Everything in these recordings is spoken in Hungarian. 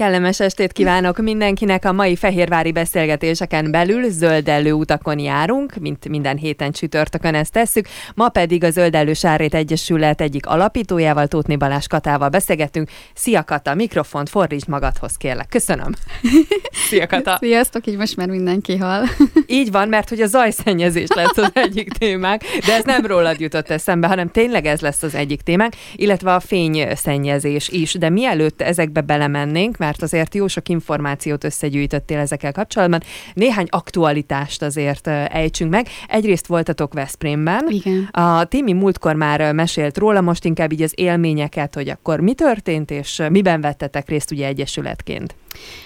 Kellemes estét kívánok mindenkinek. A mai fehérvári beszélgetéseken belül zöldellő utakon járunk, mint minden héten csütörtökön ezt tesszük. Ma pedig a Zöldellő Sárét Egyesület egyik alapítójával, Tótni Balázs Katával beszélgetünk. Szia Kata, mikrofont fordítsd magadhoz, kérlek. Köszönöm. Szia Kata. Sziasztok, így most már mindenki hall. Így van, mert hogy a zajszennyezés lesz az egyik témánk, de ez nem rólad jutott eszembe, hanem tényleg ez lesz az egyik témánk, illetve a fényszennyezés is. De mielőtt ezekbe belemennénk, mert azért jó sok információt összegyűjtöttél ezekkel kapcsolatban. Néhány aktualitást azért ejtsünk meg. Egyrészt voltatok Veszprémben. Igen. A Timi múltkor már mesélt róla, most inkább így az élményeket, hogy akkor mi történt, és miben vettetek részt ugye egyesületként.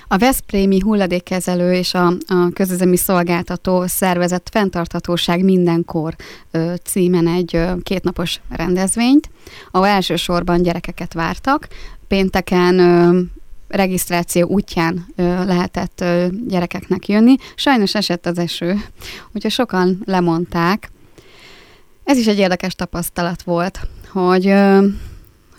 A Veszprémi hulladékkezelő és a, a közüzemi szolgáltató szervezett fenntarthatóság mindenkor ö, címen egy ö, kétnapos rendezvényt, ahol elsősorban gyerekeket vártak. Pénteken ö, regisztráció útján ö, lehetett ö, gyerekeknek jönni. Sajnos esett az eső, úgyhogy sokan lemondták. Ez is egy érdekes tapasztalat volt, hogy ö,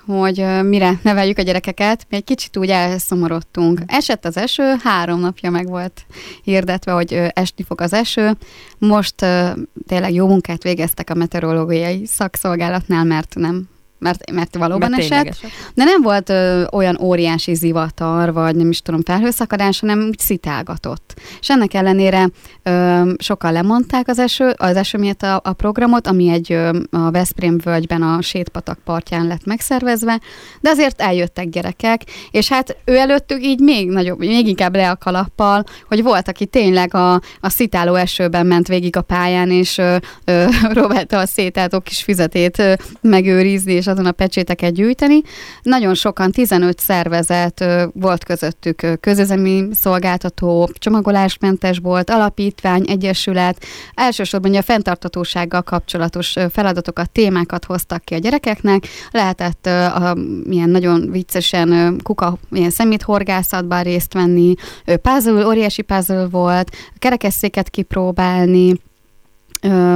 hogy ö, mire neveljük a gyerekeket, mi egy kicsit úgy elszomorodtunk. Esett az eső, három napja meg volt hirdetve, hogy ö, esni fog az eső. Most ö, tényleg jó munkát végeztek a meteorológiai szakszolgálatnál, mert nem mert, mert valóban Mert esett. De nem volt ö, olyan óriási zivatar, vagy nem is tudom, felhőszakadás, hanem úgy szitálgatott. És ennek ellenére ö, sokan lemondták az eső, az eső miatt a, a programot, ami egy ö, a Veszprém völgyben a Sétpatak partján lett megszervezve, de azért eljöttek gyerekek, és hát ő előttük így még nagyobb, még inkább le a kalappal, hogy volt, aki tényleg a, a szitáló esőben ment végig a pályán, és ö, ö, próbálta a szétáltó kis füzetét ö, megőrizni, és azon a pecséteket gyűjteni. Nagyon sokan, 15 szervezet volt közöttük közüzemi szolgáltató, csomagolásmentes volt, alapítvány, egyesület. Elsősorban a fenntartatósággal kapcsolatos feladatokat, témákat hoztak ki a gyerekeknek. Lehetett a, milyen nagyon viccesen kuka, ilyen szeméthorgászatban részt venni, puzzle, óriási puzzle volt, kerekesszéket kipróbálni,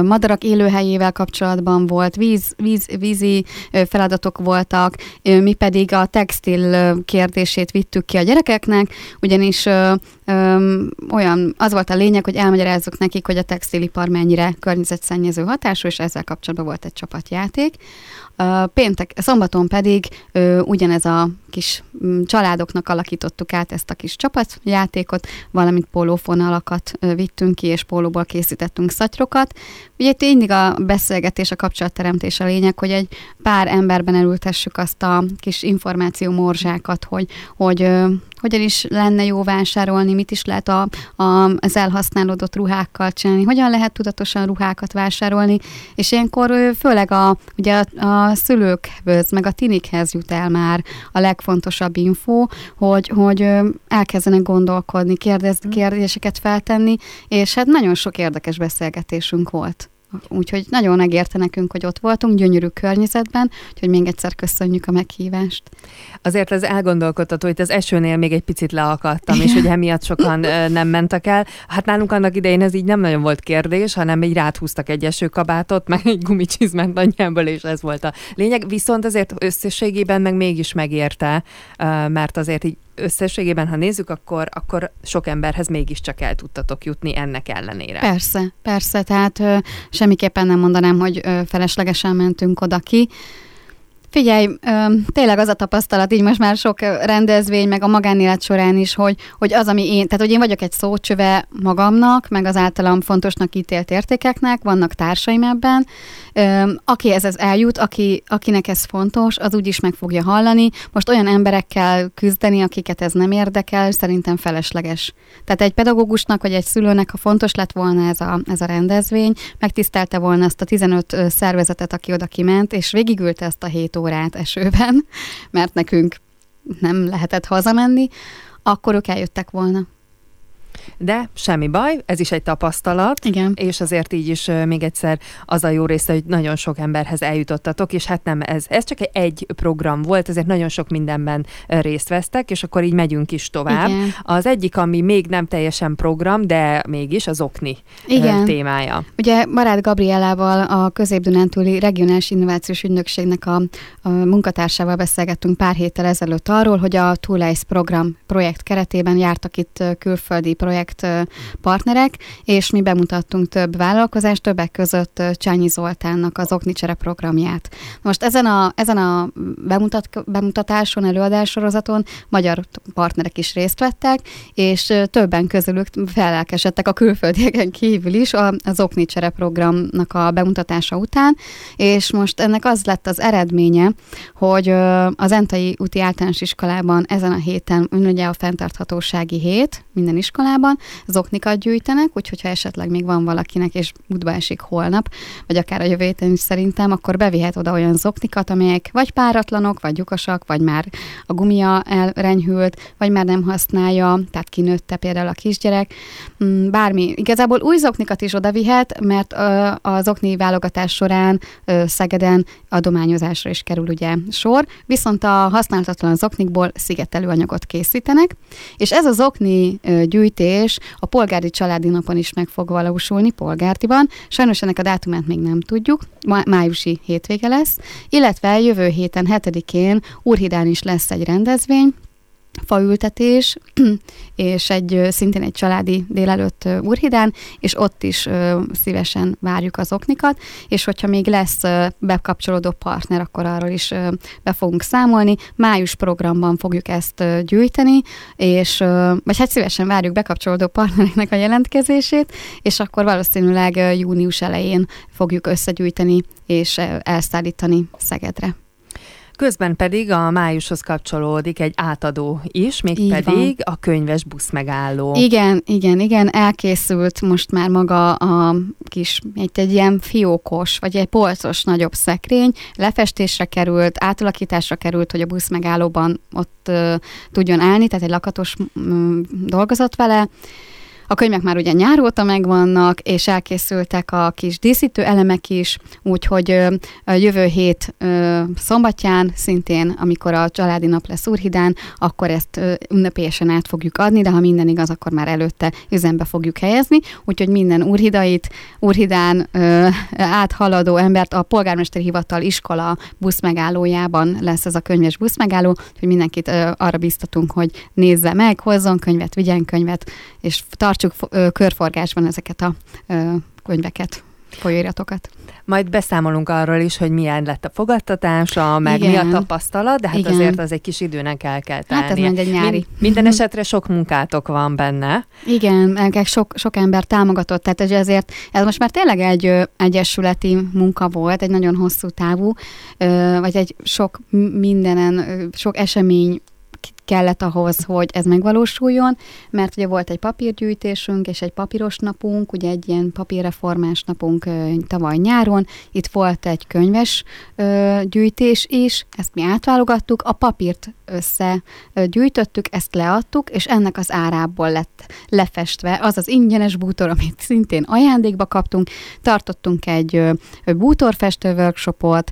madarak élőhelyével kapcsolatban volt, víz, víz, vízi feladatok voltak, mi pedig a textil kérdését vittük ki a gyerekeknek, ugyanis olyan, az volt a lényeg, hogy elmagyarázzuk nekik, hogy a textilipar mennyire környezetszennyező hatású, és ezzel kapcsolatban volt egy csapatjáték. Péntek, szombaton pedig ö, ugyanez a kis mm, családoknak alakítottuk át ezt a kis csapatjátékot, valamint pólófonalakat ö, vittünk ki, és pólóból készítettünk szatyrokat. Ugye itt mindig a beszélgetés, a kapcsolatteremtés a lényeg, hogy egy pár emberben elültessük azt a kis információ morzsákat, hogy, hogy hogyan is lenne jó vásárolni, mit is lehet a, a, az elhasználódott ruhákkal csinálni, hogyan lehet tudatosan ruhákat vásárolni, és ilyenkor főleg a, ugye a, a szülőkhöz, meg a tinikhez jut el már a legfontosabb info, hogy, hogy elkezdenek gondolkodni, kérdez, kérdéseket feltenni, és hát nagyon sok érdekes beszélgetésünk volt. Úgyhogy nagyon megérte nekünk, hogy ott voltunk, gyönyörű környezetben, úgyhogy még egyszer köszönjük a meghívást. Azért ez elgondolkodtató, hogy az esőnél még egy picit leakadtam, és hogy emiatt sokan nem mentek el. Hát nálunk annak idején ez így nem nagyon volt kérdés, hanem így ráthúztak egy esőkabátot, meg egy gumicsizmet nagyjából, és ez volt a lényeg. Viszont azért összességében meg mégis megérte, mert azért így összességében, ha nézzük, akkor, akkor sok emberhez mégiscsak el tudtatok jutni ennek ellenére. Persze, persze, tehát ö, semmiképpen nem mondanám, hogy ö, feleslegesen mentünk oda ki. Figyelj, tényleg az a tapasztalat, így most már sok rendezvény, meg a magánélet során is, hogy, hogy az, ami én, tehát hogy én vagyok egy szócsöve magamnak, meg az általam fontosnak ítélt értékeknek, vannak társaim ebben, aki ez, ez eljut, aki, akinek ez fontos, az úgy is meg fogja hallani. Most olyan emberekkel küzdeni, akiket ez nem érdekel, szerintem felesleges. Tehát egy pedagógusnak vagy egy szülőnek, ha fontos lett volna ez a, ez a rendezvény, megtisztelte volna azt a 15 ö, szervezetet, aki oda kiment, és végigülte ezt a 7 órát esőben, mert nekünk nem lehetett hazamenni, akkor ők eljöttek volna. De semmi baj, ez is egy tapasztalat, Igen. és azért így is még egyszer az a jó része, hogy nagyon sok emberhez eljutottatok, és hát nem ez, ez csak egy program volt, ezért nagyon sok mindenben részt vesztek, és akkor így megyünk is tovább. Igen. Az egyik, ami még nem teljesen program, de mégis az okni Igen. témája. Ugye Barát Gabrielával a Közép-Dunántúli Regionális Innovációs Ügynökségnek a, a munkatársával beszélgettünk pár héttel ezelőtt arról, hogy a Toolice program projekt keretében jártak itt külföldi projekt partnerek, és mi bemutattunk több vállalkozást, többek között Csányi Zoltánnak az Oknicsere programját. Most ezen a, ezen a bemutat, bemutatáson, előadássorozaton magyar partnerek is részt vettek, és többen közülük felelkesedtek a külföldieken kívül is az Oknicsere programnak a bemutatása után, és most ennek az lett az eredménye, hogy az Entai úti általános iskolában ezen a héten, ugye a fenntarthatósági hét minden iskolában, az oknikat gyűjtenek, úgyhogy ha esetleg még van valakinek, és útba esik holnap, vagy akár a jövő héten is szerintem, akkor bevihet oda olyan zoknikat, amelyek vagy páratlanok, vagy lyukasak, vagy már a gumia elrenyhült, vagy már nem használja, tehát kinőtte például a kisgyerek. Mm, bármi. Igazából új zoknikat is oda vihet, mert az okni válogatás során Szegeden adományozásra is kerül ugye sor, viszont a használhatatlan zoknikból szigetelőanyagot készítenek, és ez az okni gyűjtés a polgári családi napon is meg fog valósulni, polgártiban. Sajnos ennek a dátumát még nem tudjuk, májusi hétvége lesz, illetve jövő héten 7-én Úrhidán is lesz egy rendezvény, faültetés, és egy szintén egy családi délelőtt Úrhidán, és ott is szívesen várjuk az oknikat, és hogyha még lesz bekapcsolódó partner, akkor arról is be fogunk számolni. Május programban fogjuk ezt gyűjteni, és vagy hát szívesen várjuk bekapcsolódó partnereknek a jelentkezését, és akkor valószínűleg június elején fogjuk összegyűjteni és elszállítani Szegedre. Közben pedig a májushoz kapcsolódik egy átadó is, mégpedig a könyves busz megálló. Igen, igen, igen, elkészült most már maga a kis, egy, egy ilyen fiókos, vagy egy polcos nagyobb szekrény, lefestésre került, átalakításra került, hogy a busz megállóban ott uh, tudjon állni, tehát egy lakatos um, dolgozott vele, a könyvek már ugye nyár megvannak, és elkészültek a kis díszítő elemek is, úgyhogy jövő hét szombatján, szintén, amikor a családi nap lesz Úrhidán, akkor ezt ünnepélyesen át fogjuk adni, de ha minden igaz, akkor már előtte üzembe fogjuk helyezni, úgyhogy minden úrhidait, Úrhidán áthaladó embert a polgármesteri hivatal iskola buszmegállójában lesz ez a könyves buszmegálló, hogy mindenkit arra biztatunk, hogy nézze meg, hozzon könyvet, vigyen könyvet, és tart tartsuk körforgásban ezeket a könyveket, folyóiratokat. Majd beszámolunk arról is, hogy milyen lett a fogadtatása, meg Igen. mi a tapasztalat, de hát Igen. azért az egy kis időnek el kell tennie. Hát ez majd egy nyári. Mind, minden esetre sok munkátok van benne. Igen, sok, sok ember támogatott, tehát ezért ez most már tényleg egy egyesületi munka volt, egy nagyon hosszú távú, vagy egy sok mindenen, sok esemény kellett ahhoz, hogy ez megvalósuljon, mert ugye volt egy papírgyűjtésünk és egy papíros napunk, ugye egy ilyen papírreformás napunk tavaly nyáron, itt volt egy könyves gyűjtés is, ezt mi átválogattuk, a papírt összegyűjtöttük, ezt leadtuk, és ennek az árából lett lefestve az az ingyenes bútor, amit szintén ajándékba kaptunk. Tartottunk egy bútorfestő workshopot,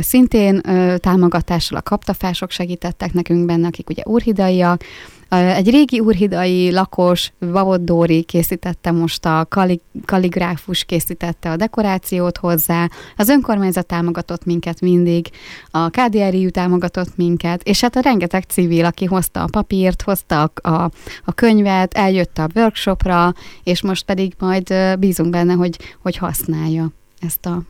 szintén támogatással a kaptafások segítettek nekünk benne, akik ugye úrhidaiak, egy régi úrhidai lakos, Vavod Dóri készítette most a kali, kaligráfus készítette a dekorációt hozzá, az önkormányzat támogatott minket mindig, a KDRI támogatott minket, és hát a rengeteg civil, aki hozta a papírt, hozta a, a, a könyvet, eljött a workshopra, és most pedig majd bízunk benne, hogy, hogy használja ezt a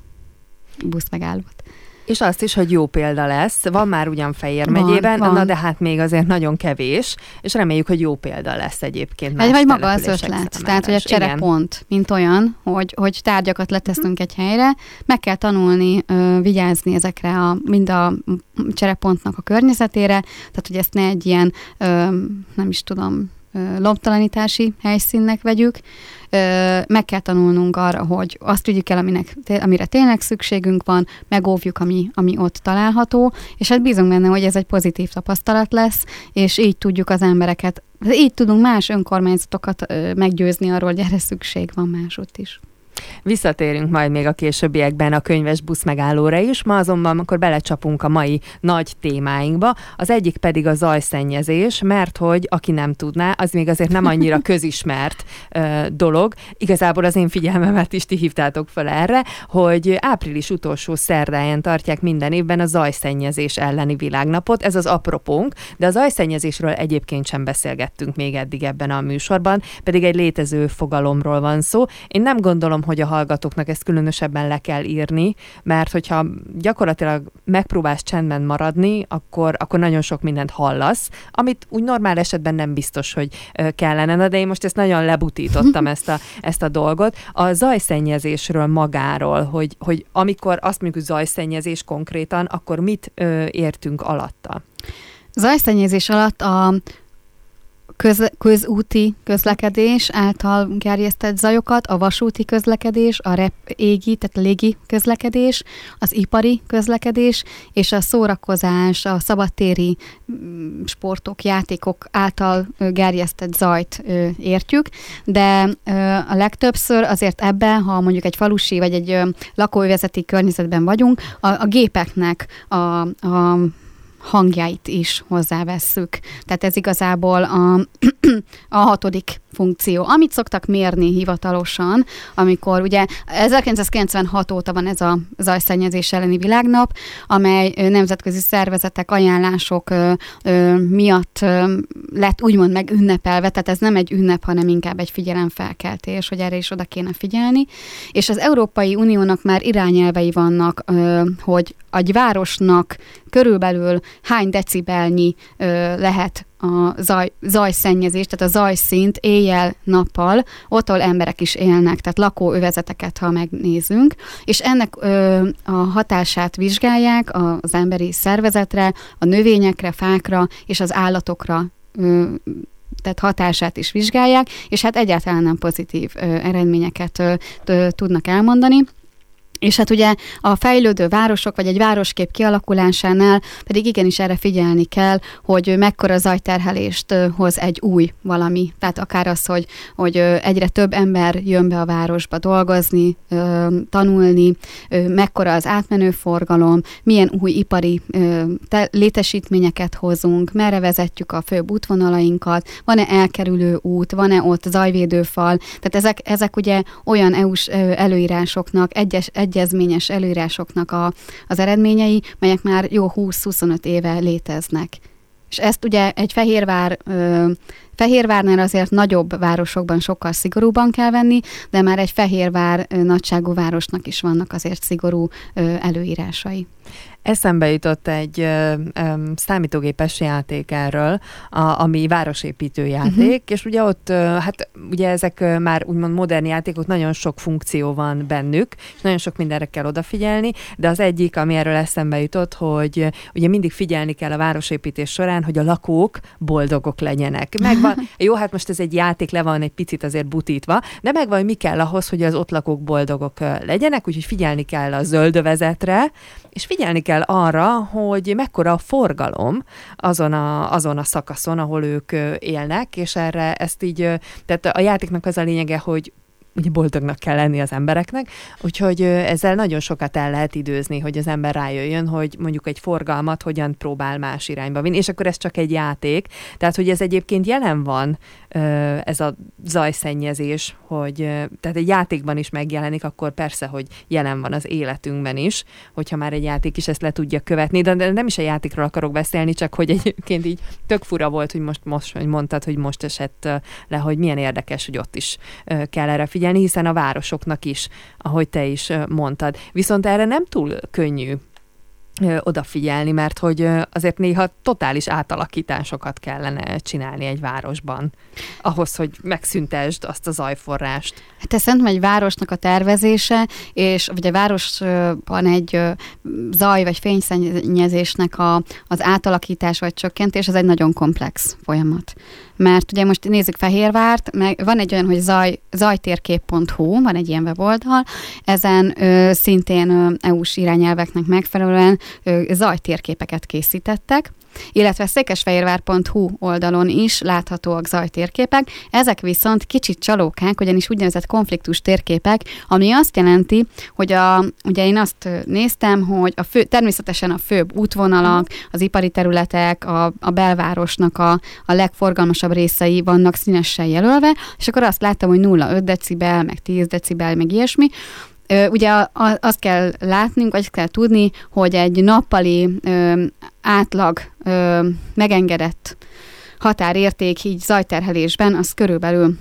buszmegállót. És azt is, hogy jó példa lesz. Van már ugyan Fejér megyében, van, van. na de hát még azért nagyon kevés, és reméljük, hogy jó példa lesz egyébként. Más vagy maga az ötlet. Tehát, hogy a cserepont, mint olyan, hogy, hogy tárgyakat leteszünk egy helyre, meg kell tanulni, ö, vigyázni ezekre a, mind a cserepontnak a környezetére, tehát hogy ezt ne egy ilyen, ö, nem is tudom, lombtalanítási helyszínnek vegyük, meg kell tanulnunk arra, hogy azt tudjuk el, aminek, amire tényleg szükségünk van, megóvjuk, ami, ami ott található, és hát bízunk benne, hogy ez egy pozitív tapasztalat lesz, és így tudjuk az embereket, így tudunk más önkormányzatokat meggyőzni arról, hogy erre szükség van másút is. Visszatérünk majd még a későbbiekben a könyves busz megállóra is, ma azonban akkor belecsapunk a mai nagy témáinkba. Az egyik pedig a zajszennyezés, mert hogy aki nem tudná, az még azért nem annyira közismert ö, dolog. Igazából az én figyelmemet is ti hívtátok fel erre, hogy április utolsó szerdáján tartják minden évben a zajszennyezés elleni világnapot. Ez az apropónk, de a zajszennyezésről egyébként sem beszélgettünk még eddig ebben a műsorban, pedig egy létező fogalomról van szó. Én nem gondolom, hogy a hallgatóknak ezt különösebben le kell írni, mert hogyha gyakorlatilag megpróbálsz csendben maradni, akkor, akkor nagyon sok mindent hallasz, amit úgy normál esetben nem biztos, hogy kellene. Na, de én most ezt nagyon lebutítottam ezt a, ezt a dolgot. A zajszennyezésről magáról, hogy, hogy amikor azt mondjuk, zajszennyezés konkrétan, akkor mit ö, értünk alatta? Zajszennyezés alatt a köz, közúti közlekedés által gerjesztett zajokat, a vasúti közlekedés, a rep, égi, tehát a légi közlekedés, az ipari közlekedés, és a szórakozás, a szabadtéri mm, sportok, játékok által gerjesztett zajt értjük, de a legtöbbször azért ebben, ha mondjuk egy falusi vagy egy lakóvezeti környezetben vagyunk, a, a gépeknek a, a hangjait is hozzávesszük. Tehát ez igazából a, a hatodik funkció, amit szoktak mérni hivatalosan, amikor ugye 1996 óta van ez a zajszennyezés elleni világnap, amely nemzetközi szervezetek ajánlások miatt lett úgymond meg ünnepelve, tehát ez nem egy ünnep, hanem inkább egy figyelemfelkeltés, hogy erre is oda kéne figyelni. És az Európai Uniónak már irányelvei vannak, hogy egy városnak körülbelül hány decibelnyi lehet a zaj, zajszennyezés, tehát a zajszint éjjel-nappal, ott, ahol emberek is élnek, tehát lakóövezeteket, ha megnézünk, és ennek ö, a hatását vizsgálják az emberi szervezetre, a növényekre, fákra és az állatokra ö, tehát hatását is vizsgálják, és hát egyáltalán nem pozitív ö, eredményeket ö, ö, tudnak elmondani. És hát ugye a fejlődő városok, vagy egy városkép kialakulásánál pedig igenis erre figyelni kell, hogy mekkora zajterhelést hoz egy új valami. Tehát akár az, hogy, hogy egyre több ember jön be a városba dolgozni, tanulni, mekkora az átmenő forgalom, milyen új ipari létesítményeket hozunk, merre vezetjük a főbb útvonalainkat, van-e elkerülő út, van-e ott zajvédőfal. Tehát ezek, ezek ugye olyan EU-s előírásoknak, egyes, egy egyezményes előírásoknak a, az eredményei, melyek már jó 20-25 éve léteznek. És ezt ugye egy Fehérvár, ö, Fehérvárnál azért nagyobb városokban sokkal szigorúban kell venni, de már egy Fehérvár ö, nagyságú városnak is vannak azért szigorú ö, előírásai. Eszembe jutott egy ö, ö, számítógépes játék erről, a, ami városépítő játék, uh-huh. és ugye ott, ö, hát ugye ezek ö, már úgymond modern játékok, nagyon sok funkció van bennük, és nagyon sok mindenre kell odafigyelni, de az egyik, ami erről eszembe jutott, hogy ugye mindig figyelni kell a városépítés során, hogy a lakók boldogok legyenek. Megvan, jó, hát most ez egy játék, le van egy picit azért butítva, de megvan, hogy mi kell ahhoz, hogy az ott lakók boldogok legyenek, úgyhogy figyelni kell a zöldövezetre, és figyelni kell arra, hogy mekkora a forgalom azon a, azon a szakaszon, ahol ők élnek, és erre ezt így, tehát a játéknak az a lényege, hogy ugye boldognak kell lenni az embereknek, úgyhogy ezzel nagyon sokat el lehet időzni, hogy az ember rájöjjön, hogy mondjuk egy forgalmat hogyan próbál más irányba vinni, és akkor ez csak egy játék, tehát hogy ez egyébként jelen van, ez a zajszennyezés, hogy tehát egy játékban is megjelenik, akkor persze, hogy jelen van az életünkben is, hogyha már egy játék is ezt le tudja követni, de nem is a játékról akarok beszélni, csak hogy egyébként így tök fura volt, hogy most, most hogy mondtad, hogy most esett le, hogy milyen érdekes, hogy ott is kell erre figyelni, figyelni, hiszen a városoknak is, ahogy te is mondtad. Viszont erre nem túl könnyű odafigyelni, mert hogy azért néha totális átalakításokat kellene csinálni egy városban, ahhoz, hogy megszüntesd azt a zajforrást. Hát ez szerintem egy városnak a tervezése, és a városban egy zaj vagy fényszennyezésnek a, az átalakítás vagy csökkentés, ez egy nagyon komplex folyamat. Mert ugye most nézzük Fehérvárt, meg van egy olyan, hogy zaj, zajtérkép.hu, van egy ilyen weboldal, ezen ö, szintén ö, EU-s irányelveknek megfelelően ö, zajtérképeket készítettek, illetve székesfehérvár.hu oldalon is láthatóak zajtérképek, ezek viszont kicsit csalókák, ugyanis úgynevezett konfliktus térképek, ami azt jelenti, hogy a, ugye én azt néztem, hogy a fő, természetesen a főbb útvonalak, az ipari területek, a, a belvárosnak a, a legforgalmasabb részei vannak színesen jelölve, és akkor azt láttam, hogy 0,5 decibel, meg 10 decibel, meg ilyesmi, Ugye azt kell látnunk, vagy kell tudni, hogy egy nappali átlag megengedett határérték így zajterhelésben az körülbelül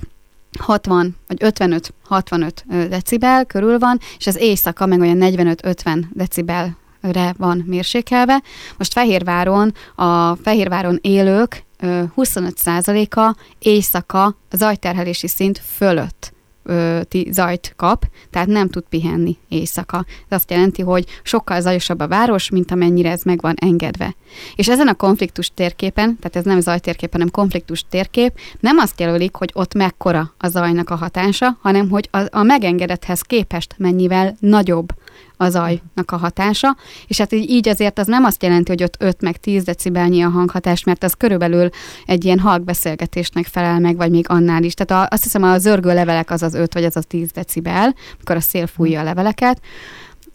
60 vagy 55-65 decibel körül van, és az éjszaka meg olyan 45-50 decibelre van mérsékelve. Most Fehérváron, a Fehérváron élők 25%-a éjszaka zajterhelési szint fölött ö, zajt kap, tehát nem tud pihenni éjszaka. Ez azt jelenti, hogy sokkal zajosabb a város, mint amennyire ez meg van engedve. És ezen a konfliktus térképen, tehát ez nem zajtérkép, hanem konfliktus térkép, nem azt jelölik, hogy ott mekkora a zajnak a hatása, hanem hogy a, a megengedethez képest mennyivel nagyobb a zajnak a hatása, és hát így azért az nem azt jelenti, hogy ott 5 meg 10 decibelnyi a hanghatás, mert az körülbelül egy ilyen beszélgetésnek felel meg, vagy még annál is. Tehát a, azt hiszem a zörgő levelek az az 5 vagy az a 10 decibel, amikor a szél fújja a leveleket.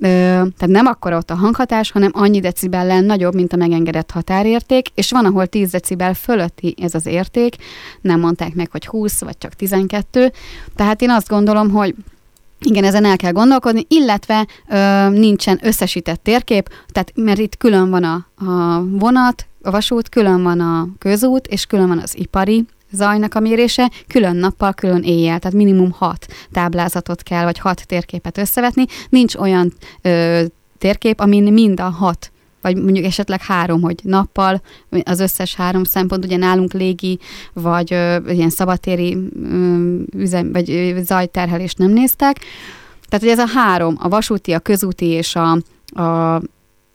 Tehát nem akkor ott a hanghatás, hanem annyi decibellen nagyobb, mint a megengedett határérték, és van, ahol 10 decibel fölötti ez az érték, nem mondták meg, hogy 20 vagy csak 12, tehát én azt gondolom, hogy igen, ezen el kell gondolkodni, illetve ö, nincsen összesített térkép, tehát mert itt külön van a, a vonat, a vasút, külön van a közút, és külön van az ipari zajnak a mérése, külön nappal, külön éjjel, tehát minimum hat táblázatot kell, vagy hat térképet összevetni. Nincs olyan ö, térkép, amin mind a hat vagy mondjuk esetleg három, hogy nappal az összes három szempont, ugye nálunk légi, vagy ö, ilyen szabadtéri ö, üzem, vagy ö, zajterhelést nem néztek. Tehát, hogy ez a három, a vasúti, a közúti és a, a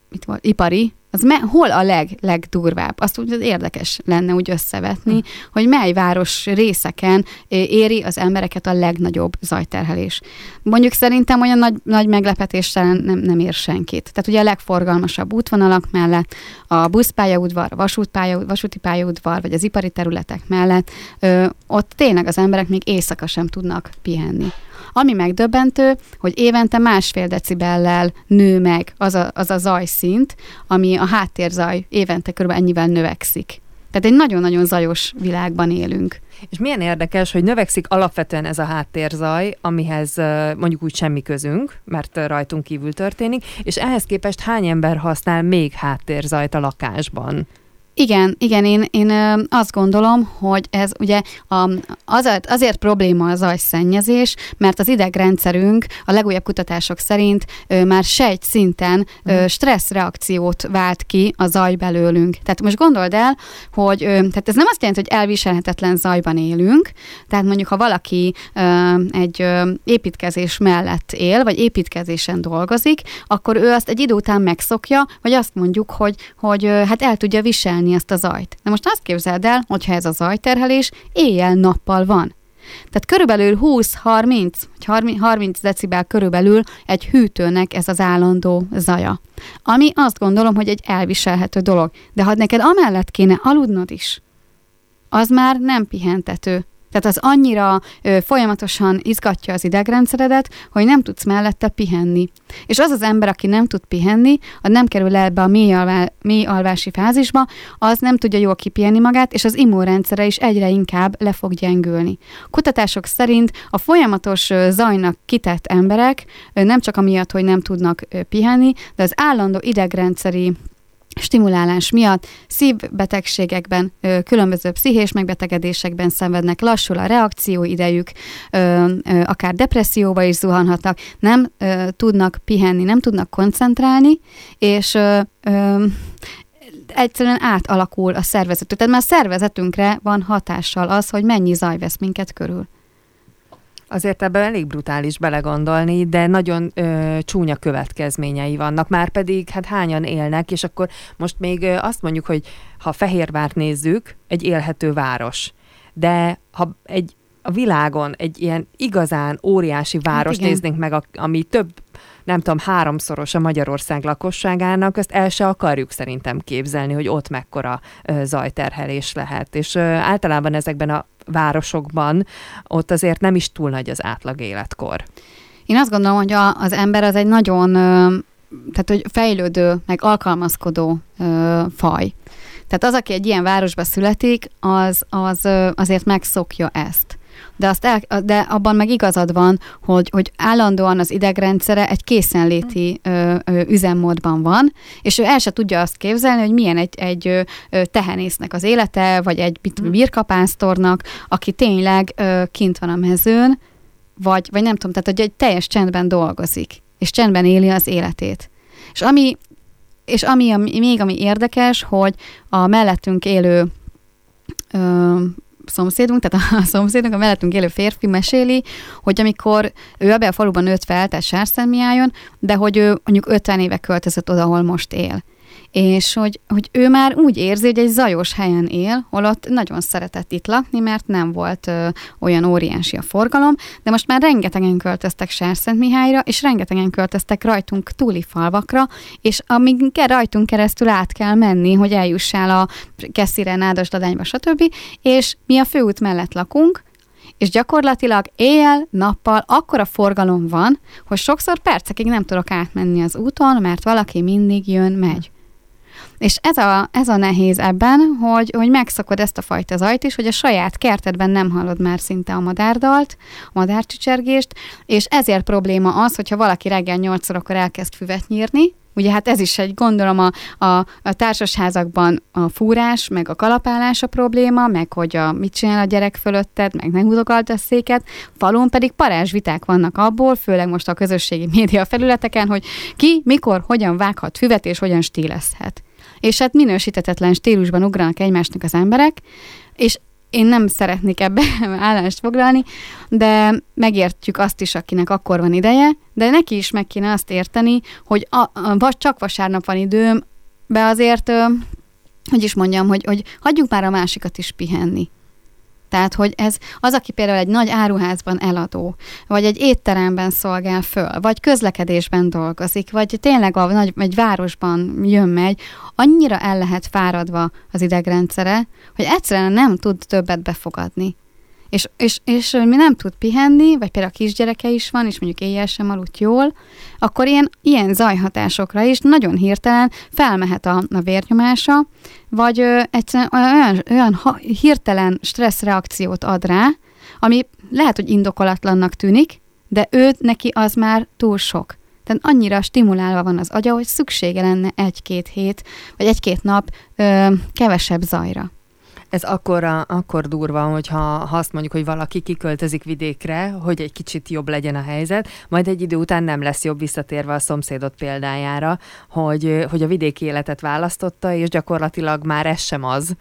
mit volt, ipari, az me, hol a leg, legdurvább? Azt úgy érdekes lenne úgy összevetni, hm. hogy mely város részeken éri az embereket a legnagyobb zajterhelés. Mondjuk szerintem olyan nagy, nagy meglepetéssel nem, nem ér senkit. Tehát ugye a legforgalmasabb útvonalak mellett, a buszpályaudvar, a vasútpálya, vasúti pályaudvar, vagy az ipari területek mellett, ö, ott tényleg az emberek még éjszaka sem tudnak pihenni. Ami megdöbbentő, hogy évente másfél decibellel nő meg az a, az a zajszint, ami a háttérzaj évente kb. ennyivel növekszik. Tehát egy nagyon-nagyon zajos világban élünk. És milyen érdekes, hogy növekszik alapvetően ez a háttérzaj, amihez mondjuk úgy semmi közünk, mert rajtunk kívül történik, és ehhez képest hány ember használ még háttérzajt a lakásban? Igen, igen, én, én azt gondolom, hogy ez ugye a, azért, azért probléma az ajszennyezés, mert az idegrendszerünk a legújabb kutatások szerint már sejt szinten uh-huh. stresszreakciót vált ki a zaj belőlünk. Tehát most gondold el, hogy tehát ez nem azt jelenti, hogy elviselhetetlen zajban élünk, tehát mondjuk ha valaki egy építkezés mellett él, vagy építkezésen dolgozik, akkor ő azt egy idő után megszokja, vagy azt mondjuk, hogy, hogy hát el tudja viselni terhelni ezt a zajt. Na most azt képzeld el, hogyha ez a zajterhelés éjjel-nappal van. Tehát körülbelül 20-30, 30 decibel körülbelül egy hűtőnek ez az állandó zaja. Ami azt gondolom, hogy egy elviselhető dolog. De ha neked amellett kéne aludnod is, az már nem pihentető. Tehát az annyira ö, folyamatosan izgatja az idegrendszeredet, hogy nem tudsz mellette pihenni. És az az ember, aki nem tud pihenni, az nem kerül ebbe a mély, alvá, mély alvási fázisba, az nem tudja jól kipihenni magát, és az immunrendszere is egyre inkább le fog gyengülni. Kutatások szerint a folyamatos zajnak kitett emberek nem csak amiatt, hogy nem tudnak pihenni, de az állandó idegrendszeri stimulálás miatt szívbetegségekben, különböző pszichés megbetegedésekben szenvednek, lassul a reakcióidejük, akár depresszióba is zuhanhatnak, nem tudnak pihenni, nem tudnak koncentrálni, és egyszerűen átalakul a szervezetük. Tehát már a szervezetünkre van hatással az, hogy mennyi zaj vesz minket körül. Azért ebben elég brutális belegondolni, de nagyon ö, csúnya következményei vannak. Már pedig hát hányan élnek, és akkor most még azt mondjuk, hogy ha Fehérvárt nézzük, egy élhető város. De ha egy a világon egy ilyen igazán óriási város hát néznénk meg, ami több nem tudom, háromszoros a Magyarország lakosságának, ezt el se akarjuk szerintem képzelni, hogy ott mekkora zajterhelés lehet. És általában ezekben a városokban ott azért nem is túl nagy az átlag életkor. Én azt gondolom, hogy a, az ember az egy nagyon, tehát hogy fejlődő, meg alkalmazkodó faj. Tehát az, aki egy ilyen városba születik, az, az azért megszokja ezt de, azt el, de abban meg igazad van, hogy, hogy állandóan az idegrendszere egy készenléti ö, ö, üzemmódban van, és ő el se tudja azt képzelni, hogy milyen egy, egy ö, tehenésznek az élete, vagy egy mit, birkapásztornak, aki tényleg ö, kint van a mezőn, vagy, vagy nem tudom, tehát hogy egy teljes csendben dolgozik, és csendben éli az életét. És ami, és ami, ami még ami érdekes, hogy a mellettünk élő ö, szomszédunk, tehát a szomszédunk, a mellettünk élő férfi meséli, hogy amikor ő ebbe a faluban nőtt fel, tehát Sárszentmiályon, de hogy ő mondjuk 50 éve költözött oda, ahol most él és hogy, hogy ő már úgy érzi, hogy egy zajos helyen él, holott nagyon szeretett itt lakni, mert nem volt ö, olyan óriási a forgalom, de most már rengetegen költöztek Sárszentmihályra, és rengetegen költöztek rajtunk túli falvakra, és amíg rajtunk keresztül át kell menni, hogy eljussál a Kesszire, Nádasdadányba, stb., és mi a főút mellett lakunk, és gyakorlatilag éjjel, nappal akkora forgalom van, hogy sokszor percekig nem tudok átmenni az úton, mert valaki mindig jön, megy. És ez a, ez a nehéz ebben, hogy, hogy megszakod ezt a fajta zajt is, hogy a saját kertedben nem hallod már szinte a madárdalt, a madárcsicsergést, és ezért probléma az, hogyha valaki reggel 8 akkor elkezd füvet nyírni, Ugye hát ez is egy, gondolom a, a, a társasházakban a fúrás, meg a kalapálás a probléma, meg hogy a, mit csinál a gyerek fölötted, meg nem húzogalt a széket. Falun pedig parázsviták vannak abból, főleg most a közösségi média felületeken, hogy ki, mikor, hogyan vághat füvet és hogyan stílezhet és hát minősítetetlen stílusban ugranak egymásnak az emberek, és én nem szeretnék ebbe állást foglalni, de megértjük azt is, akinek akkor van ideje, de neki is meg kéne azt érteni, hogy a, a, csak vasárnap van időm, be azért, hogy is mondjam, hogy, hogy hagyjuk már a másikat is pihenni. Tehát, hogy ez az, aki például egy nagy áruházban eladó, vagy egy étteremben szolgál föl, vagy közlekedésben dolgozik, vagy tényleg a nagy, egy városban jön-megy, annyira el lehet fáradva az idegrendszere, hogy egyszerűen nem tud többet befogadni és, és, és mi nem tud pihenni, vagy például a kisgyereke is van, és mondjuk éjjel sem aludt jól, akkor ilyen, ilyen zajhatásokra is nagyon hirtelen felmehet a, a vérnyomása, vagy ö, egyszerűen olyan, olyan ha, hirtelen stresszreakciót ad rá, ami lehet, hogy indokolatlannak tűnik, de őt neki az már túl sok. Tehát annyira stimulálva van az agya, hogy szüksége lenne egy-két hét, vagy egy-két nap ö, kevesebb zajra. Ez akkor, akkor durva, hogyha ha azt mondjuk, hogy valaki kiköltözik vidékre, hogy egy kicsit jobb legyen a helyzet, majd egy idő után nem lesz jobb visszatérve a szomszédot példájára, hogy, hogy a vidéki életet választotta, és gyakorlatilag már ez sem az.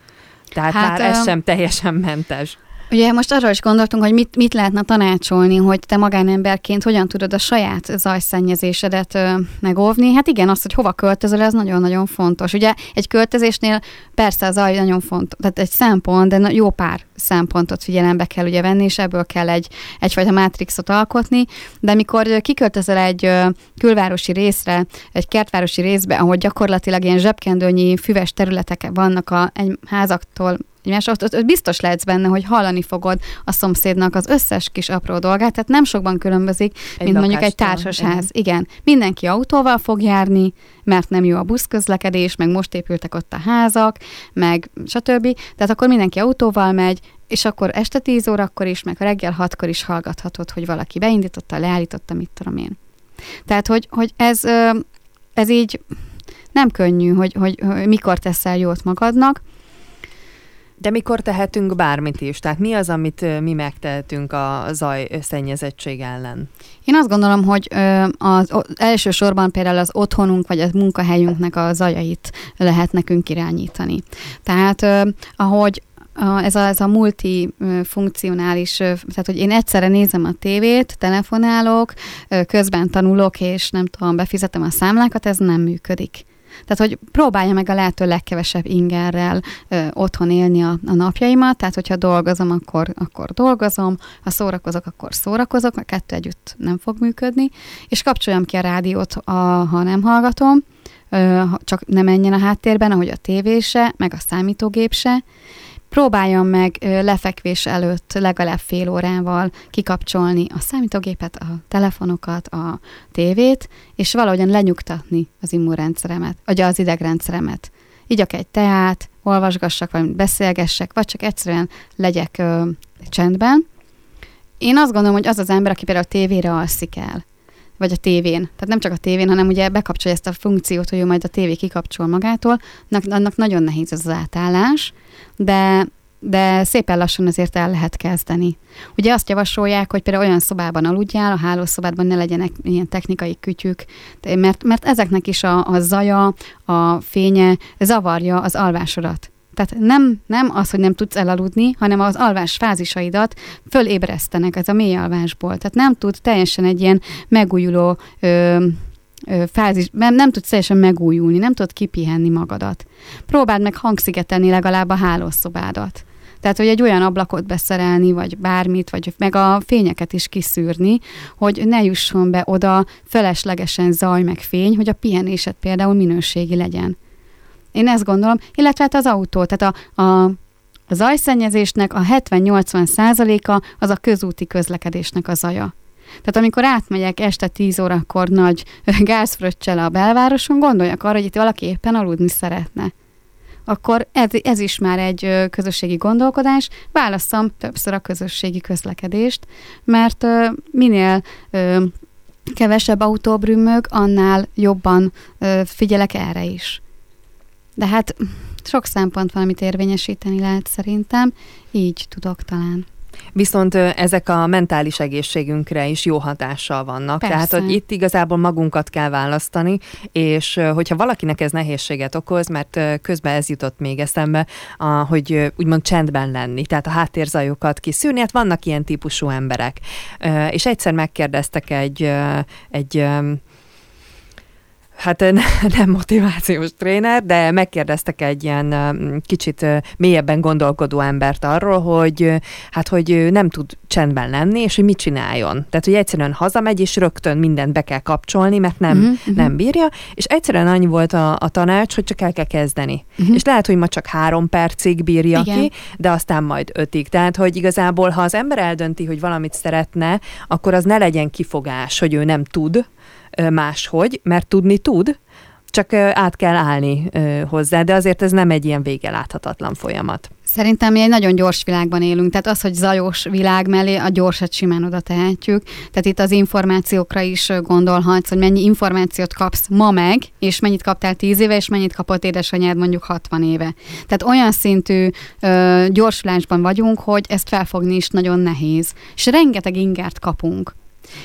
Tehát hát, már ez sem teljesen mentes. Ugye most arra is gondoltunk, hogy mit, mit lehetne tanácsolni, hogy te magánemberként hogyan tudod a saját zajszennyezésedet ö, megóvni. Hát igen, az, hogy hova költözöl, ez nagyon-nagyon fontos. Ugye egy költözésnél persze a zaj nagyon fontos, tehát egy szempont, de jó pár szempontot figyelembe kell ugye venni, és ebből kell egy, egyfajta mátrixot alkotni, de amikor kiköltözöl egy külvárosi részre, egy kertvárosi részbe, ahol gyakorlatilag ilyen zsebkendőnyi füves területek vannak a egy házaktól egymás, ott, ott, ott biztos lehetsz benne, hogy hallani fogod a szomszédnak az összes kis apró dolgát, tehát nem sokban különbözik, egy mint mondjuk egy társasház. Igen. Mindenki autóval fog járni, mert nem jó a buszközlekedés, meg most épültek ott a házak, meg stb. Tehát akkor mindenki autóval megy, és akkor este 10 órakor is, meg reggel 6-kor is hallgathatod, hogy valaki beindította, leállította, mit tudom én. Tehát, hogy, hogy ez, ez így nem könnyű, hogy, hogy, hogy mikor teszel jót magadnak, de mikor tehetünk bármit is? Tehát mi az, amit mi megtehetünk a zaj szennyezettség ellen? Én azt gondolom, hogy az elsősorban például az otthonunk vagy a munkahelyünknek a zajait lehet nekünk irányítani. Tehát ahogy ez a, ez a multifunkcionális, tehát hogy én egyszerre nézem a tévét, telefonálok, közben tanulok, és nem tudom, befizetem a számlákat, ez nem működik. Tehát, hogy próbálja meg a lehető legkevesebb ingerrel ö, otthon élni a, a napjaimat, tehát, hogyha dolgozom, akkor, akkor dolgozom, ha szórakozok, akkor szórakozok, a kettő együtt nem fog működni, és kapcsoljam ki a rádiót, a, ha nem hallgatom, ö, csak ne menjen a háttérben, ahogy a tévése, meg a számítógép se, próbáljam meg lefekvés előtt legalább fél órával kikapcsolni a számítógépet, a telefonokat, a tévét, és valahogyan lenyugtatni az immunrendszeremet, vagy az idegrendszeremet. Igyak egy teát, olvasgassak, vagy beszélgessek, vagy csak egyszerűen legyek ö, csendben. Én azt gondolom, hogy az az ember, aki például tévére alszik el, vagy a tévén. Tehát nem csak a tévén, hanem ugye bekapcsolja ezt a funkciót, hogy ő majd a tévé kikapcsol magától, annak nagyon nehéz ez az átállás, de de szépen lassan azért el lehet kezdeni. Ugye azt javasolják, hogy például olyan szobában aludjál, a hálószobádban ne legyenek ilyen technikai kütyük, mert, mert ezeknek is a, a zaja, a fénye zavarja az alvásodat. Tehát nem, nem az, hogy nem tudsz elaludni, hanem az alvás fázisaidat fölébresztenek ez a mély alvásból. Tehát nem tud teljesen egy ilyen megújuló ö, ö, fázis, nem, nem tudsz teljesen megújulni, nem tudod kipihenni magadat. Próbáld meg hangszigetelni legalább a hálószobádat. Tehát, hogy egy olyan ablakot beszerelni, vagy bármit, vagy meg a fényeket is kiszűrni, hogy ne jusson be oda feleslegesen zaj meg fény, hogy a pihenésed például minőségi legyen. Én ezt gondolom, illetve hát az autó, tehát a, a a zajszennyezésnek a 70-80 százaléka az a közúti közlekedésnek a zaja. Tehát amikor átmegyek este 10 órakor nagy gázfröccsel a belvároson, gondoljak arra, hogy itt valaki éppen aludni szeretne. Akkor ez, ez is már egy közösségi gondolkodás. Válasszam többször a közösségi közlekedést, mert minél kevesebb autó brümmög, annál jobban figyelek erre is. De hát sok szempont van, amit érvényesíteni lehet szerintem, így tudok talán. Viszont ezek a mentális egészségünkre is jó hatással vannak. Persze. Tehát, hogy itt igazából magunkat kell választani, és hogyha valakinek ez nehézséget okoz, mert közben ez jutott még eszembe, hogy úgymond csendben lenni, tehát a háttérzajokat kiszűrni, hát vannak ilyen típusú emberek. És egyszer megkérdeztek egy, egy hát nem motivációs tréner, de megkérdeztek egy ilyen kicsit mélyebben gondolkodó embert arról, hogy hát, hogy nem tud csendben lenni, és hogy mit csináljon. Tehát, hogy egyszerűen hazamegy, és rögtön mindent be kell kapcsolni, mert nem, uh-huh, nem bírja, és egyszerűen annyi volt a, a tanács, hogy csak el kell kezdeni. Uh-huh. És lehet, hogy ma csak három percig bírja Igen. ki, de aztán majd ötig. Tehát, hogy igazából, ha az ember eldönti, hogy valamit szeretne, akkor az ne legyen kifogás, hogy ő nem tud, máshogy, mert tudni tud, csak át kell állni hozzá, de azért ez nem egy ilyen vége láthatatlan folyamat. Szerintem mi egy nagyon gyors világban élünk, tehát az, hogy zajos világ mellé a gyorsat simán oda tehetjük. Tehát itt az információkra is gondolhatsz, hogy mennyi információt kapsz ma meg, és mennyit kaptál 10 éve, és mennyit kapott édesanyád mondjuk 60 éve. Tehát olyan szintű ö, gyorsulásban vagyunk, hogy ezt felfogni is nagyon nehéz. És rengeteg ingert kapunk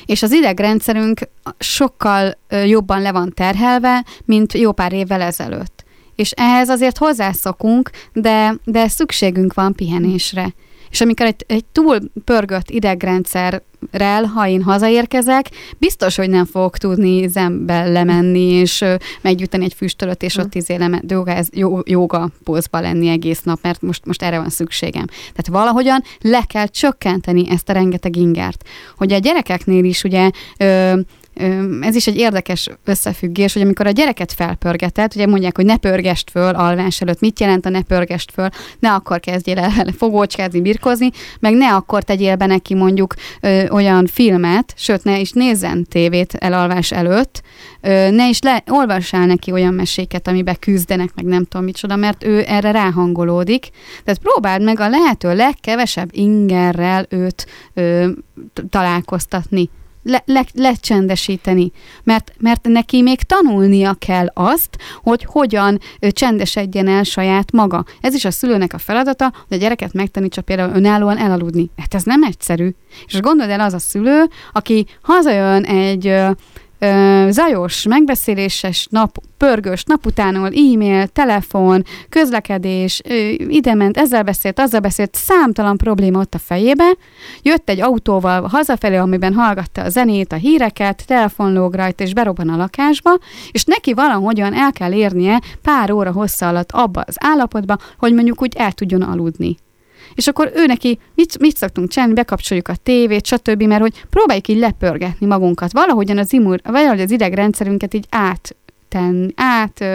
és az idegrendszerünk sokkal jobban le van terhelve, mint jó pár évvel ezelőtt. És ehhez azért hozzászokunk, de, de szükségünk van pihenésre. És amikor egy, egy túl pörgött idegrendszerrel, ha én hazaérkezek, biztos, hogy nem fogok tudni zembe lemenni, és meggyújtani egy füstölöt, és ott izé leme, joga, ez, joga pózba lenni egész nap, mert most, most erre van szükségem. Tehát valahogyan le kell csökkenteni ezt a rengeteg ingert. Hogy a gyerekeknél is ugye ö, ez is egy érdekes összefüggés, hogy amikor a gyereket felpörgeted, ugye mondják, hogy ne pörgest föl alvás előtt, mit jelent a ne pörgest föl, ne akkor kezdjél el fogócskázni, birkozni, meg ne akkor tegyél be neki mondjuk ö, olyan filmet, sőt ne is nézzen tévét elalvás előtt, ö, ne is le, olvassál neki olyan meséket, amiben küzdenek, meg nem tudom micsoda, mert ő erre ráhangolódik. Tehát próbáld meg a lehető legkevesebb ingerrel őt ö, találkoztatni le, le, lecsendesíteni, mert, mert neki még tanulnia kell azt, hogy hogyan csendesedjen el saját maga. Ez is a szülőnek a feladata, hogy a gyereket megtanítsa például önállóan elaludni. Hát ez nem egyszerű. És gondold el az a szülő, aki hazajön egy zajos, megbeszéléses nap, pörgős nap utánól e-mail, telefon, közlekedés, ö, ide ment, ezzel beszélt, azzal beszélt, számtalan probléma ott a fejébe. Jött egy autóval hazafelé, amiben hallgatta a zenét, a híreket, telefon lóg rajta, és berobban a lakásba, és neki valahogyan el kell érnie pár óra hossza alatt abba az állapotba, hogy mondjuk úgy el tudjon aludni és akkor ő neki, mit, mit szoktunk csinálni, bekapcsoljuk a tévét, stb., mert hogy próbáljuk így lepörgetni magunkat, valahogyan az imur, valahogy az idegrendszerünket így áttenni, át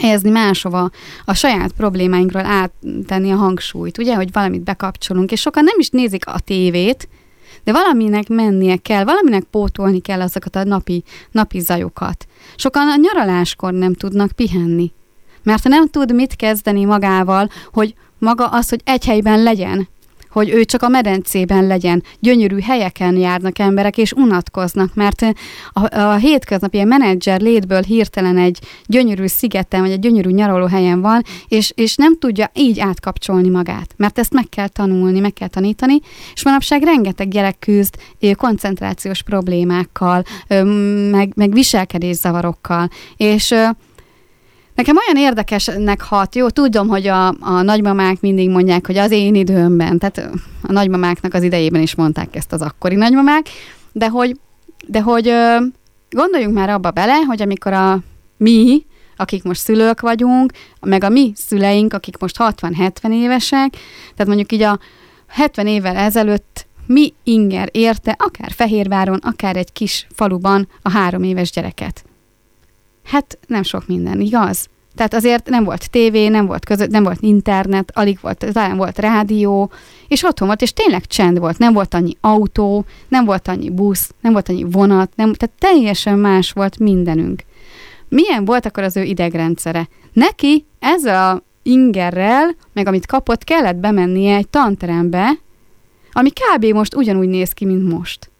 helyezni máshova, a saját problémáinkról áttenni a hangsúlyt, ugye, hogy valamit bekapcsolunk, és sokan nem is nézik a tévét, de valaminek mennie kell, valaminek pótolni kell azokat a napi, napi zajokat. Sokan a nyaraláskor nem tudnak pihenni, mert nem tud mit kezdeni magával, hogy maga az, hogy egy helyben legyen, hogy ő csak a medencében legyen. Gyönyörű helyeken járnak emberek, és unatkoznak, mert a, a hétköznapi menedzser létből hirtelen egy gyönyörű szigeten, vagy egy gyönyörű nyaraló helyen van, és, és nem tudja így átkapcsolni magát, mert ezt meg kell tanulni, meg kell tanítani, és manapság rengeteg gyerek küzd koncentrációs problémákkal, meg, meg viselkedészavarokkal, és Nekem olyan érdekesnek hat, jó, tudom, hogy a, a nagymamák mindig mondják, hogy az én időmben, tehát a nagymamáknak az idejében is mondták ezt az akkori nagymamák, de hogy, de hogy gondoljunk már abba bele, hogy amikor a mi, akik most szülők vagyunk, meg a mi szüleink, akik most 60-70 évesek, tehát mondjuk így a 70 évvel ezelőtt mi inger érte, akár Fehérváron, akár egy kis faluban a három éves gyereket. Hát nem sok minden, igaz? Tehát azért nem volt tévé, nem volt között, nem volt internet, alig volt, talán volt rádió, és otthon volt, és tényleg csend volt, nem volt annyi autó, nem volt annyi busz, nem volt annyi vonat, nem, tehát teljesen más volt mindenünk. Milyen volt akkor az ő idegrendszere? Neki ezzel a ingerrel, meg amit kapott, kellett bemennie egy tanterembe, ami kb. most ugyanúgy néz ki, mint most.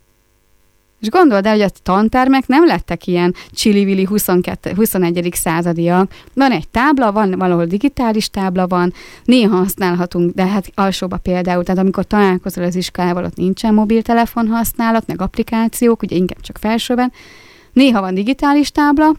És gondold el, hogy a tantermek nem lettek ilyen csili 22, 21. századiak. Van egy tábla, van valahol digitális tábla van, néha használhatunk, de hát alsóba például, tehát amikor találkozol az iskolával, ott nincsen mobiltelefon használat, meg applikációk, ugye inkább csak felsőben. Néha van digitális tábla,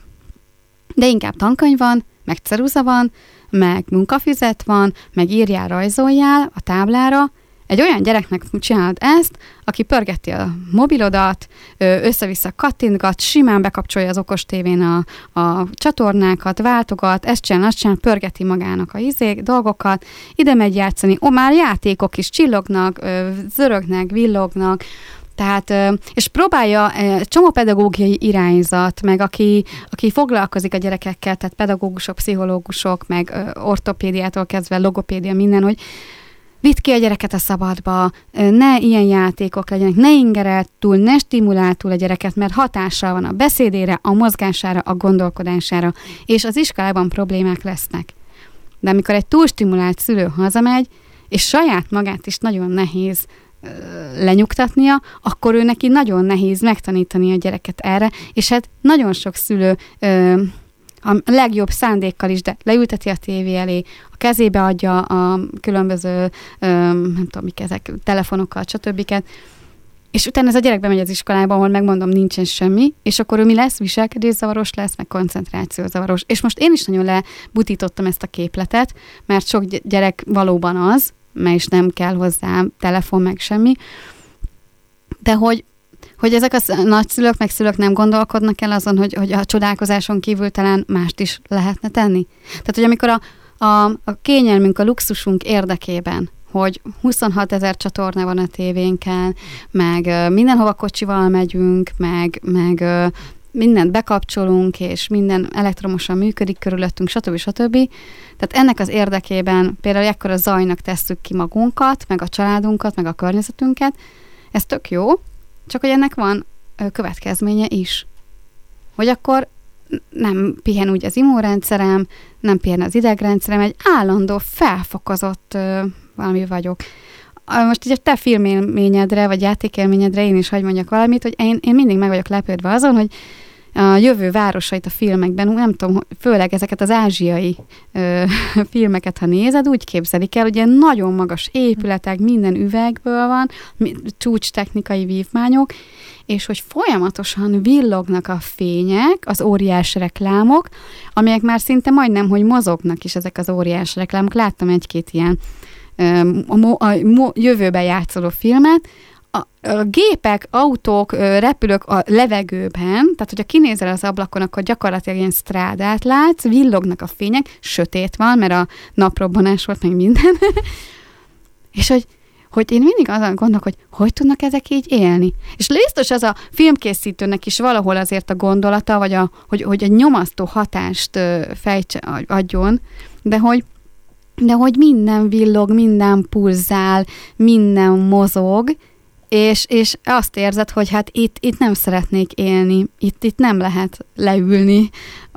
de inkább tankönyv van, meg ceruza van, meg munkafizet van, meg írjál, rajzoljál a táblára, egy olyan gyereknek csinálod ezt, aki pörgeti a mobilodat, össze-vissza kattintgat, simán bekapcsolja az okos tévén a, a csatornákat, váltogat, ezt csinál, azt csinál, pörgeti magának a izék, dolgokat, ide megy játszani, ó, már játékok is csillognak, zörögnek, villognak, tehát, és próbálja csomó pedagógiai irányzat, meg aki, aki foglalkozik a gyerekekkel, tehát pedagógusok, pszichológusok, meg ortopédiától kezdve logopédia, minden, hogy vidd ki a gyereket a szabadba, ne ilyen játékok legyenek, ne ingerelt túl, ne stimulál túl a gyereket, mert hatással van a beszédére, a mozgására, a gondolkodására, és az iskolában problémák lesznek. De amikor egy túlstimulált szülő hazamegy, és saját magát is nagyon nehéz lenyugtatnia, akkor ő neki nagyon nehéz megtanítani a gyereket erre, és hát nagyon sok szülő ö, a legjobb szándékkal is, de leülteti a tévé elé, a kezébe adja a különböző, nem tudom, mik ezek, telefonokkal, stb. És utána ez a gyerek bemegy az iskolába, ahol megmondom, nincsen semmi, és akkor ő mi lesz? Viselkedészavaros lesz, meg koncentrációzavaros. És most én is nagyon lebutítottam ezt a képletet, mert sok gyerek valóban az, mert is nem kell hozzá telefon, meg semmi, de hogy hogy ezek a nagyszülők, meg szülők nem gondolkodnak el azon, hogy, hogy a csodálkozáson kívül talán mást is lehetne tenni. Tehát, hogy amikor a, a, a kényelmünk, a luxusunk érdekében, hogy 26 ezer csatorna van a tévénken, meg mindenhova kocsival megyünk, meg, meg mindent bekapcsolunk, és minden elektromosan működik körülöttünk, stb. stb. Tehát ennek az érdekében például ekkora zajnak tesszük ki magunkat, meg a családunkat, meg a környezetünket, ez tök jó, csak hogy ennek van következménye is. Hogy akkor nem pihen úgy az immunrendszerem, nem pihen az idegrendszerem, egy állandó felfokozott ö, valami vagyok. most ugye te filmélményedre, vagy játékélményedre én is hagy mondjak valamit, hogy én, én mindig meg vagyok lepődve azon, hogy a jövő városait a filmekben, nem tudom, főleg ezeket az ázsiai ö, filmeket, ha nézed, úgy képzelik el, ugye nagyon magas épületek, minden üvegből van, csúcs technikai vívmányok, és hogy folyamatosan villognak a fények, az óriás reklámok, amelyek már szinte majdnem, hogy mozognak is ezek az óriás reklámok. Láttam egy-két ilyen a, mo, a mo, jövőben játszoló filmet, a, a gépek, autók, repülők a levegőben, tehát hogyha kinézel az ablakon, akkor gyakorlatilag ilyen strádát látsz, villognak a fények, sötét van, mert a naprobbanás volt, meg minden. és hogy hogy én mindig azon gondolok, hogy hogy tudnak ezek így élni. És biztos az a filmkészítőnek is valahol azért a gondolata, vagy a, hogy, hogy egy nyomasztó hatást fejtse, adjon, de hogy de hogy minden villog, minden pulzál, minden mozog, és, és azt érzed, hogy hát itt, itt nem szeretnék élni, itt, itt nem lehet leülni,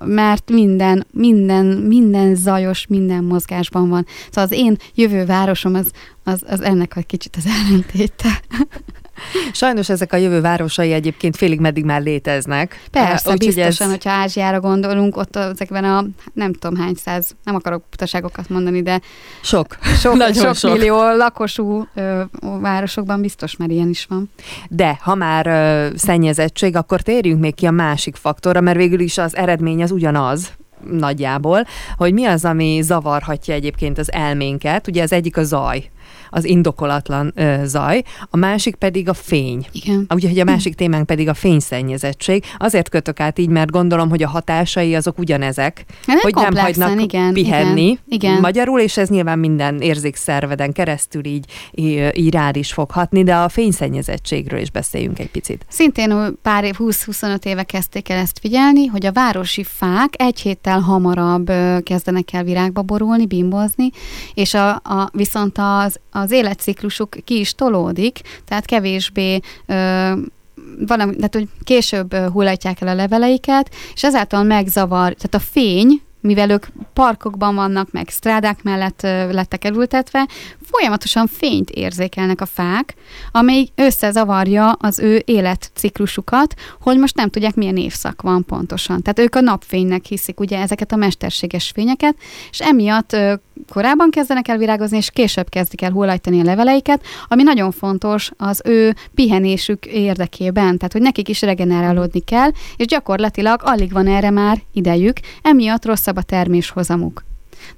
mert minden, minden, minden zajos, minden mozgásban van. Szóval az én jövő városom az, az, az ennek a kicsit az ellentéte. Sajnos ezek a jövő városai egyébként félig meddig már léteznek. Persze, Úgy, biztosan, ez... hogyha Ázsiára gondolunk, ott ezekben a nem tudom hány száz, nem akarok utaságokat mondani, de sok, sok, Nagyon sok, sok millió lakosú ö, városokban biztos már ilyen is van. De ha már ö, szennyezettség, akkor térjünk még ki a másik faktorra, mert végül is az eredmény az ugyanaz, nagyjából, hogy mi az, ami zavarhatja egyébként az elménket. Ugye az egyik a zaj az indokolatlan ö, zaj, a másik pedig a fény. Igen. Ugye, a másik témánk pedig a fényszennyezettség. Azért kötök át így, mert gondolom, hogy a hatásai azok ugyanezek, hát hogy nem hagynak igen, pihenni igen, igen. magyarul, és ez nyilván minden érzékszerveden keresztül így, így rád is fog hatni, de a fényszennyezettségről is beszéljünk egy picit. Szintén pár év, 20-25 éve kezdték el ezt figyelni, hogy a városi fák egy héttel hamarabb kezdenek el virágba borulni, bimbozni, és a, a, viszont az az életciklusuk ki is tolódik, tehát kevésbé ö, valami, tehát hogy később hullatják el a leveleiket, és ezáltal megzavar, tehát a fény, mivel ők parkokban vannak, meg strádák mellett lettek elültetve, folyamatosan fényt érzékelnek a fák, amely összezavarja az ő életciklusukat, hogy most nem tudják, milyen évszak van pontosan. Tehát ők a napfénynek hiszik ugye ezeket a mesterséges fényeket, és emiatt korábban kezdenek el virágozni, és később kezdik el hullajtani a leveleiket, ami nagyon fontos az ő pihenésük érdekében, tehát hogy nekik is regenerálódni kell, és gyakorlatilag alig van erre már idejük, emiatt rosszabb a terméshozamuk.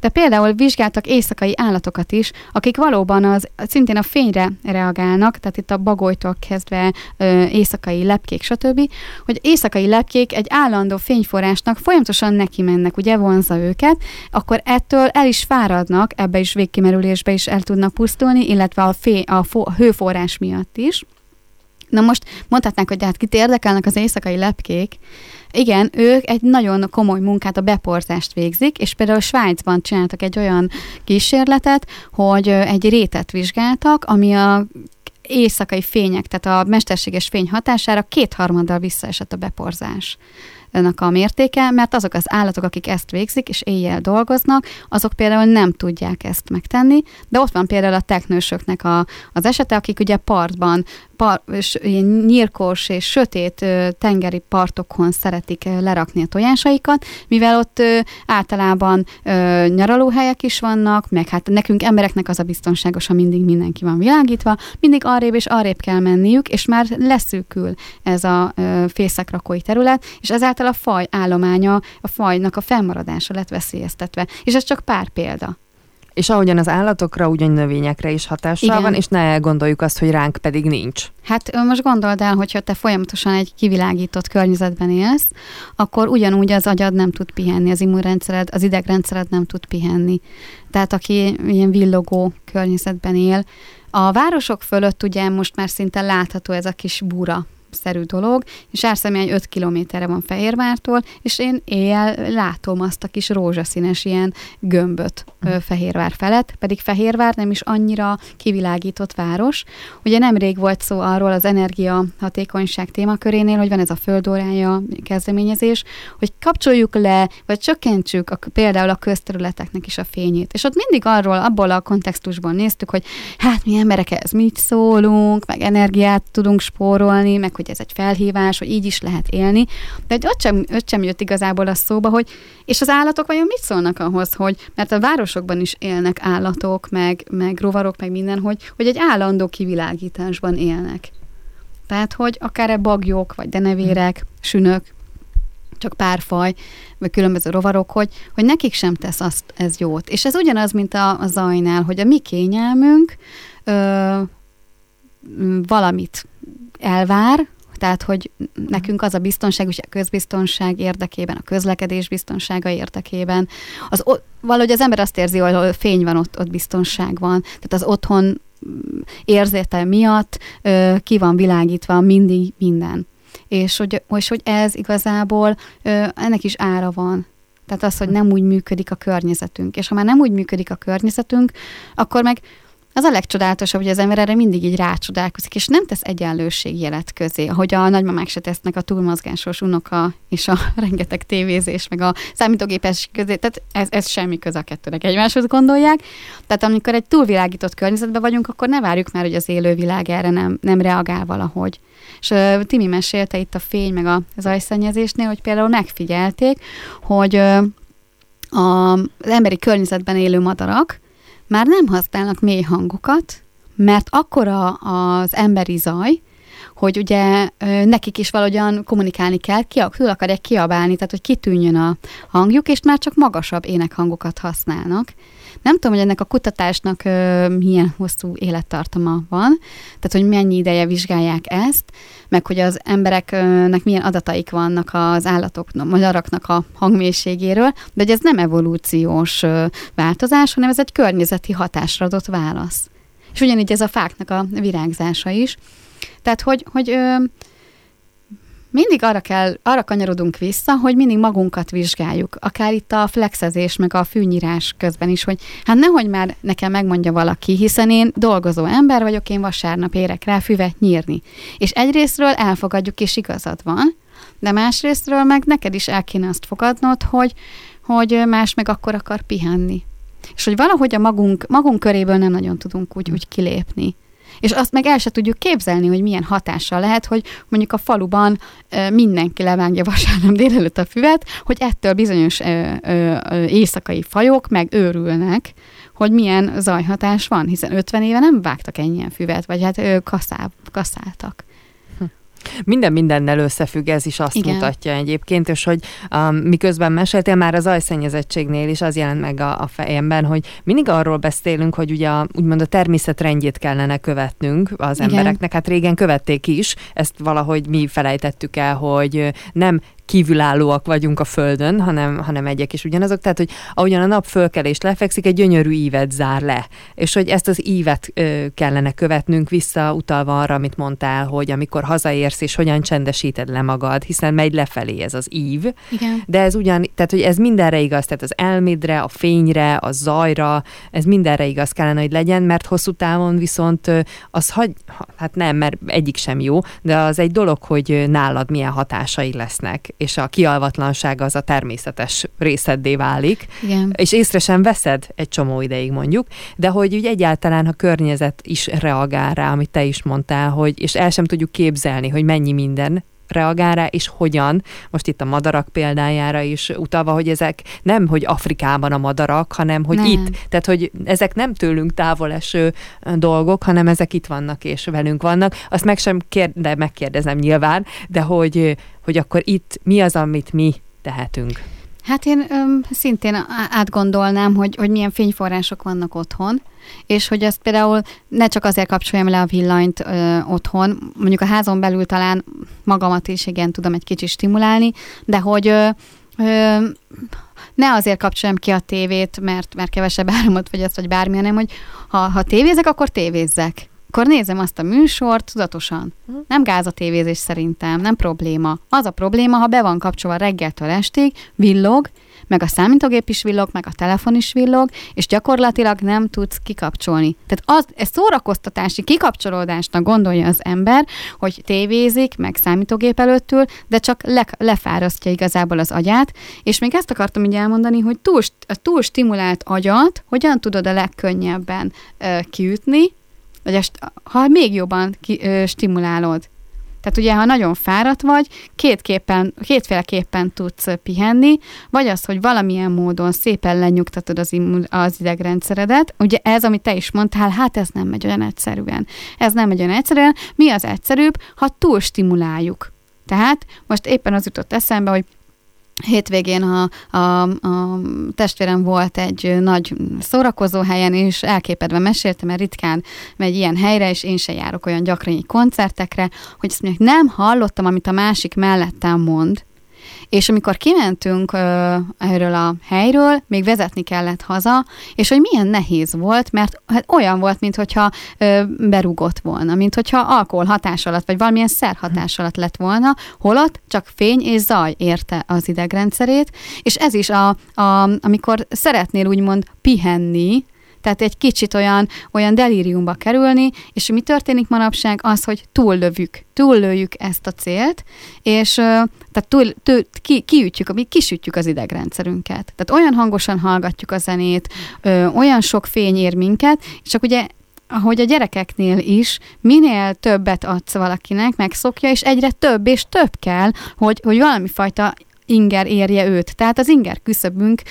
De például vizsgáltak éjszakai állatokat is, akik valóban az, szintén a fényre reagálnak, tehát itt a bagolytól kezdve ö, éjszakai lepkék, stb., hogy éjszakai lepkék egy állandó fényforrásnak folyamatosan neki mennek, ugye vonza őket, akkor ettől el is fáradnak, ebbe is végkimerülésbe is el tudnak pusztulni, illetve a, fé, a, fo, a hőforrás miatt is. Na most mondhatnánk, hogy hát kit érdekelnek az éjszakai lepkék, igen, ők egy nagyon komoly munkát, a beporzást végzik, és például Svájcban csináltak egy olyan kísérletet, hogy egy rétet vizsgáltak, ami a éjszakai fények, tehát a mesterséges fény hatására kétharmaddal visszaesett a beporzás a mértéke, mert azok az állatok, akik ezt végzik, és éjjel dolgoznak, azok például nem tudják ezt megtenni, de ott van például a teknősöknek a, az esete, akik ugye partban par, és ilyen nyírkos és sötét tengeri partokon szeretik lerakni a tojásaikat, mivel ott általában nyaralóhelyek is vannak, meg hát nekünk embereknek az a biztonságos, ha mindig mindenki van világítva, mindig arrébb és arrébb kell menniük, és már leszűkül ez a fészekrakói terület, és ezáltal a faj állománya, a fajnak a fennmaradása lett veszélyeztetve. És ez csak pár példa. És ahogyan az állatokra, ugyan növényekre is hatással Igen. van, és ne gondoljuk azt, hogy ránk pedig nincs. Hát most gondold el, hogyha te folyamatosan egy kivilágított környezetben élsz, akkor ugyanúgy az agyad nem tud pihenni, az immunrendszered, az idegrendszered nem tud pihenni. Tehát aki ilyen villogó környezetben él, a városok fölött ugye most már szinte látható ez a kis búra szerű dolog, és Árszemiány 5 kilométerre van Fehérvártól, és én éjjel látom azt a kis rózsaszínes ilyen gömböt mm. Fehérvár felett, pedig Fehérvár nem is annyira kivilágított város. Ugye nemrég volt szó arról az energia hatékonyság témakörénél, hogy van ez a földórája kezdeményezés, hogy kapcsoljuk le, vagy csökkentsük a, például a közterületeknek is a fényét. És ott mindig arról, abból a kontextusban néztük, hogy hát mi emberek ez mit szólunk, meg energiát tudunk spórolni, meg hogy ez egy felhívás, hogy így is lehet élni. De ott sem, ott sem jött igazából a szóba, hogy és az állatok vajon mit szólnak ahhoz, hogy, mert a városokban is élnek állatok, meg, meg rovarok, meg minden, hogy, hogy egy állandó kivilágításban élnek. Tehát, hogy akár bagyok, vagy denevérek, sünök, csak pár faj, vagy különböző rovarok, hogy, hogy nekik sem tesz azt ez jót. És ez ugyanaz, mint a, a zajnál, hogy a mi kényelmünk ö, valamit elvár, tehát, hogy nekünk az a biztonság, ugye a közbiztonság érdekében, a közlekedés biztonsága érdekében, az, valahogy az ember azt érzi, hogy fény van, ott, ott biztonság van. Tehát az otthon érzete miatt ö, ki van világítva mindig minden. És hogy, és hogy ez igazából ö, ennek is ára van. Tehát az, hogy nem úgy működik a környezetünk. És ha már nem úgy működik a környezetünk, akkor meg az a legcsodálatosabb, hogy az ember erre mindig így rácsodálkozik, és nem tesz jelet közé, ahogy a nagymamák se tesznek a túlmozgásos unoka és a rengeteg tévézés, meg a számítógépes közé, tehát ez, ez semmi köze a kettőnek egymáshoz gondolják. Tehát amikor egy túlvilágított környezetben vagyunk, akkor ne várjuk már, hogy az élő világ erre nem, nem reagál valahogy. És uh, Timi mesélte itt a fény, meg a zajszennyezésnél, hogy például megfigyelték, hogy uh, a, az emberi környezetben élő madarak, már nem használnak mély hangokat, mert akkora az emberi zaj, hogy ugye nekik is valahogyan kommunikálni kell, ki, túl akarják kiabálni, tehát hogy kitűnjön a hangjuk, és már csak magasabb énekhangokat használnak. Nem tudom, hogy ennek a kutatásnak ö, milyen hosszú élettartama van, tehát hogy mennyi ideje vizsgálják ezt, meg hogy az embereknek milyen adataik vannak az állatok, a magyaraknak a hangmélységéről, de hogy ez nem evolúciós ö, változás, hanem ez egy környezeti hatásra adott válasz. És ugyanígy ez a fáknak a virágzása is. Tehát, hogy, hogy ö, mindig arra kell, arra kanyarodunk vissza, hogy mindig magunkat vizsgáljuk. Akár itt a flexezés, meg a fűnyírás közben is, hogy hát nehogy már nekem megmondja valaki, hiszen én dolgozó ember vagyok, én vasárnap érek rá füvet nyírni. És egyrésztről elfogadjuk, és igazad van, de másrésztről meg neked is el kéne azt fogadnod, hogy, hogy más meg akkor akar pihenni. És hogy valahogy a magunk, magunk köréből nem nagyon tudunk úgy, úgy kilépni. És azt meg el se tudjuk képzelni, hogy milyen hatással lehet, hogy mondjuk a faluban mindenki levágja vasárnap délelőtt a füvet, hogy ettől bizonyos éjszakai fajok meg őrülnek, hogy milyen zajhatás van, hiszen 50 éve nem vágtak ennyien füvet, vagy hát ö, kaszáb, kaszáltak. Minden mindennel összefügg, ez is azt Igen. mutatja egyébként, és hogy um, miközben meséltél, már az ajszennyezettségnél is az jelent meg a, a fejemben, hogy mindig arról beszélünk, hogy ugye a, úgymond a természet rendjét kellene követnünk az Igen. embereknek, hát régen követték is, ezt valahogy mi felejtettük el, hogy nem kívülállóak vagyunk a Földön, hanem, hanem egyek is ugyanazok. Tehát, hogy ahogyan a nap fölkelés lefekszik, egy gyönyörű ívet zár le. És hogy ezt az ívet ö, kellene követnünk vissza, utalva arra, amit mondtál, hogy amikor hazaérsz, és hogyan csendesíted le magad, hiszen megy lefelé ez az ív. Igen. De ez ugyan, tehát, hogy ez mindenre igaz, tehát az elmédre, a fényre, a zajra, ez mindenre igaz kellene, hogy legyen, mert hosszú távon viszont az hagy, hát nem, mert egyik sem jó, de az egy dolog, hogy nálad milyen hatásai lesznek és a kialvatlanság az a természetes részeddé válik, Igen. és észre sem veszed egy csomó ideig mondjuk, de hogy úgy egyáltalán a környezet is reagál rá, amit te is mondtál, hogy, és el sem tudjuk képzelni, hogy mennyi minden reagál rá, és hogyan. Most itt a madarak példájára is utalva, hogy ezek nem, hogy Afrikában a madarak, hanem, hogy nem. itt. Tehát, hogy ezek nem tőlünk távol eső dolgok, hanem ezek itt vannak és velünk vannak. Azt meg sem kérde, de megkérdezem nyilván, de hogy, hogy akkor itt mi az, amit mi tehetünk. Hát én öm, szintén átgondolnám, hogy, hogy milyen fényforrások vannak otthon, és hogy ezt például ne csak azért kapcsoljam le a villanyt ö, otthon, mondjuk a házon belül talán magamat is igen tudom egy kicsit stimulálni, de hogy ö, ö, ne azért kapcsoljam ki a tévét, mert, mert kevesebb áramot vagy ezt, vagy bármi, hanem hogy ha, ha tévézek, akkor tévézzek akkor nézem azt a műsort tudatosan. Nem gázatévézés szerintem, nem probléma. Az a probléma, ha be van kapcsolva reggeltől estig, villog, meg a számítógép is villog, meg a telefon is villog, és gyakorlatilag nem tudsz kikapcsolni. Tehát az, ez szórakoztatási kikapcsolódásnak gondolja az ember, hogy tévézik, meg számítógép előttül, de csak le, lefárasztja igazából az agyát, és még ezt akartam így elmondani, hogy túl, a túl stimulált agyat hogyan tudod a legkönnyebben ö, kiütni, vagy ha még jobban ki, ö, stimulálod. Tehát ugye, ha nagyon fáradt vagy, kétképpen, kétféleképpen tudsz pihenni, vagy az, hogy valamilyen módon szépen lenyugtatod az, immun, az idegrendszeredet. Ugye ez, amit te is mondtál, hát ez nem megy olyan egyszerűen. Ez nem megy olyan egyszerűen. Mi az egyszerűbb, ha túl stimuláljuk. Tehát most éppen az jutott eszembe, hogy hétvégén a, a, a testvérem volt egy nagy szórakozó helyen, és elképedve meséltem, mert ritkán megy ilyen helyre, és én se járok olyan gyakran koncertekre, hogy azt mondják, nem hallottam, amit a másik mellettem mond, és amikor kimentünk ö, erről a helyről, még vezetni kellett haza, és hogy milyen nehéz volt, mert hát olyan volt, mintha berúgott volna, mint hogyha alkohol hatás alatt, vagy valamilyen szer hatás alatt lett volna, holott csak fény és zaj érte az idegrendszerét, és ez is, a, a, amikor szeretnél úgymond pihenni, tehát egy kicsit olyan, olyan delíriumba kerülni, és mi történik manapság az, hogy túllövük, túllőjük ezt a célt, és tehát túl, túl, ki, kiütjük, kisütjük az idegrendszerünket. Tehát olyan hangosan hallgatjuk a zenét, ö, olyan sok fény ér minket, és csak ugye ahogy a gyerekeknél is, minél többet adsz valakinek, megszokja, és egyre több és több kell, hogy, hogy valami fajta inger érje őt. Tehát az inger küszöbünk,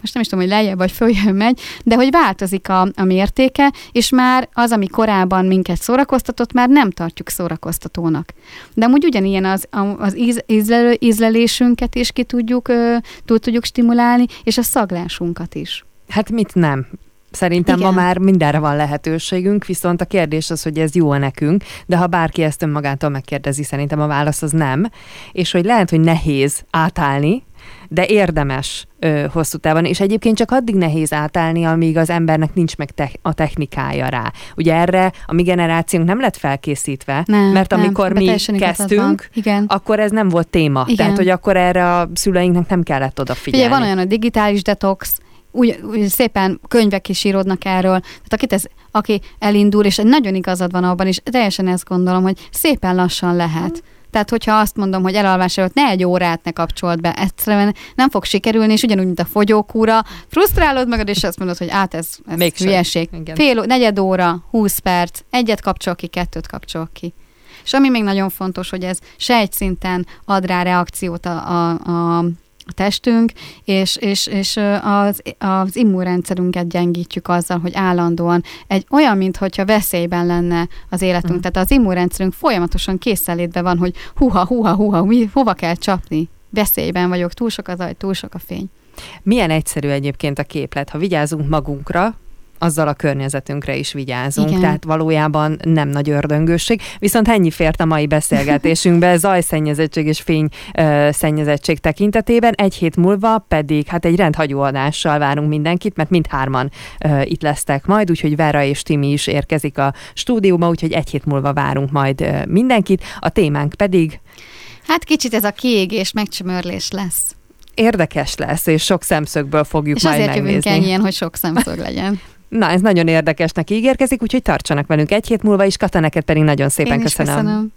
most nem is tudom, hogy lejjebb vagy följön megy, de hogy változik a, a mértéke, és már az, ami korábban minket szórakoztatott, már nem tartjuk szórakoztatónak. De amúgy ugyanilyen az, az íz, ízlelő, ízlelésünket is ki tudjuk, túl tudjuk stimulálni, és a szaglásunkat is. Hát mit nem? Szerintem Igen. ma már mindenre van lehetőségünk, viszont a kérdés az, hogy ez jó nekünk, de ha bárki ezt önmagától megkérdezi, szerintem a válasz az nem, és hogy lehet, hogy nehéz átállni, de érdemes ö, hosszú távon, és egyébként csak addig nehéz átállni, amíg az embernek nincs meg te- a technikája rá. Ugye erre a mi generációnk nem lett felkészítve, nem, mert amikor nem, mi kezdtünk, Igen. akkor ez nem volt téma. Igen. Tehát, hogy akkor erre a szüleinknek nem kellett odafigyelni. Ugye van olyan a digitális detox, úgy, úgy szépen könyvek is íródnak erről, tehát akit ez, aki elindul, és egy nagyon igazad van abban, és teljesen ezt gondolom, hogy szépen lassan lehet. Tehát, hogyha azt mondom, hogy elalvás előtt ne egy órát ne kapcsolt be, egyszerűen nem fog sikerülni, és ugyanúgy, mint a fogyókúra, frusztrálod magad, és azt mondod, hogy át ez, ez Még hülyeség. Fél, negyed óra, 20 perc, egyet kapcsol ki, kettőt kapcsol ki. És ami még nagyon fontos, hogy ez se egy szinten ad rá reakciót a, a, a a testünk, és, és, és az, az immunrendszerünket gyengítjük azzal, hogy állandóan egy olyan, mintha veszélyben lenne az életünk. Mm. Tehát az immunrendszerünk folyamatosan készelétben van, hogy huha, huha, huha, mi, hova kell csapni. Veszélyben vagyok, túl sok az aj, túl sok a fény. Milyen egyszerű egyébként a képlet, ha vigyázunk magunkra, azzal a környezetünkre is vigyázunk, Igen. tehát valójában nem nagy ördöngőség. Viszont ennyi fért a mai beszélgetésünkbe zajszennyezettség és fényszennyezettség tekintetében. Egy hét múlva pedig hát egy rendhagyó adással várunk mindenkit, mert mindhárman uh, itt lesztek majd, úgyhogy Vera és Timi is érkezik a stúdióba, úgyhogy egy hét múlva várunk majd uh, mindenkit. A témánk pedig... Hát kicsit ez a kiégés, megcsömörlés lesz érdekes lesz, és sok szemszögből fogjuk és majd megnézni. És azért jövünk ennyien, hogy sok szemszög legyen. Na, ez nagyon érdekesnek ígérkezik, úgyhogy tartsanak velünk egy hét múlva is, Kata, neked pedig nagyon szépen Én köszönöm. köszönöm.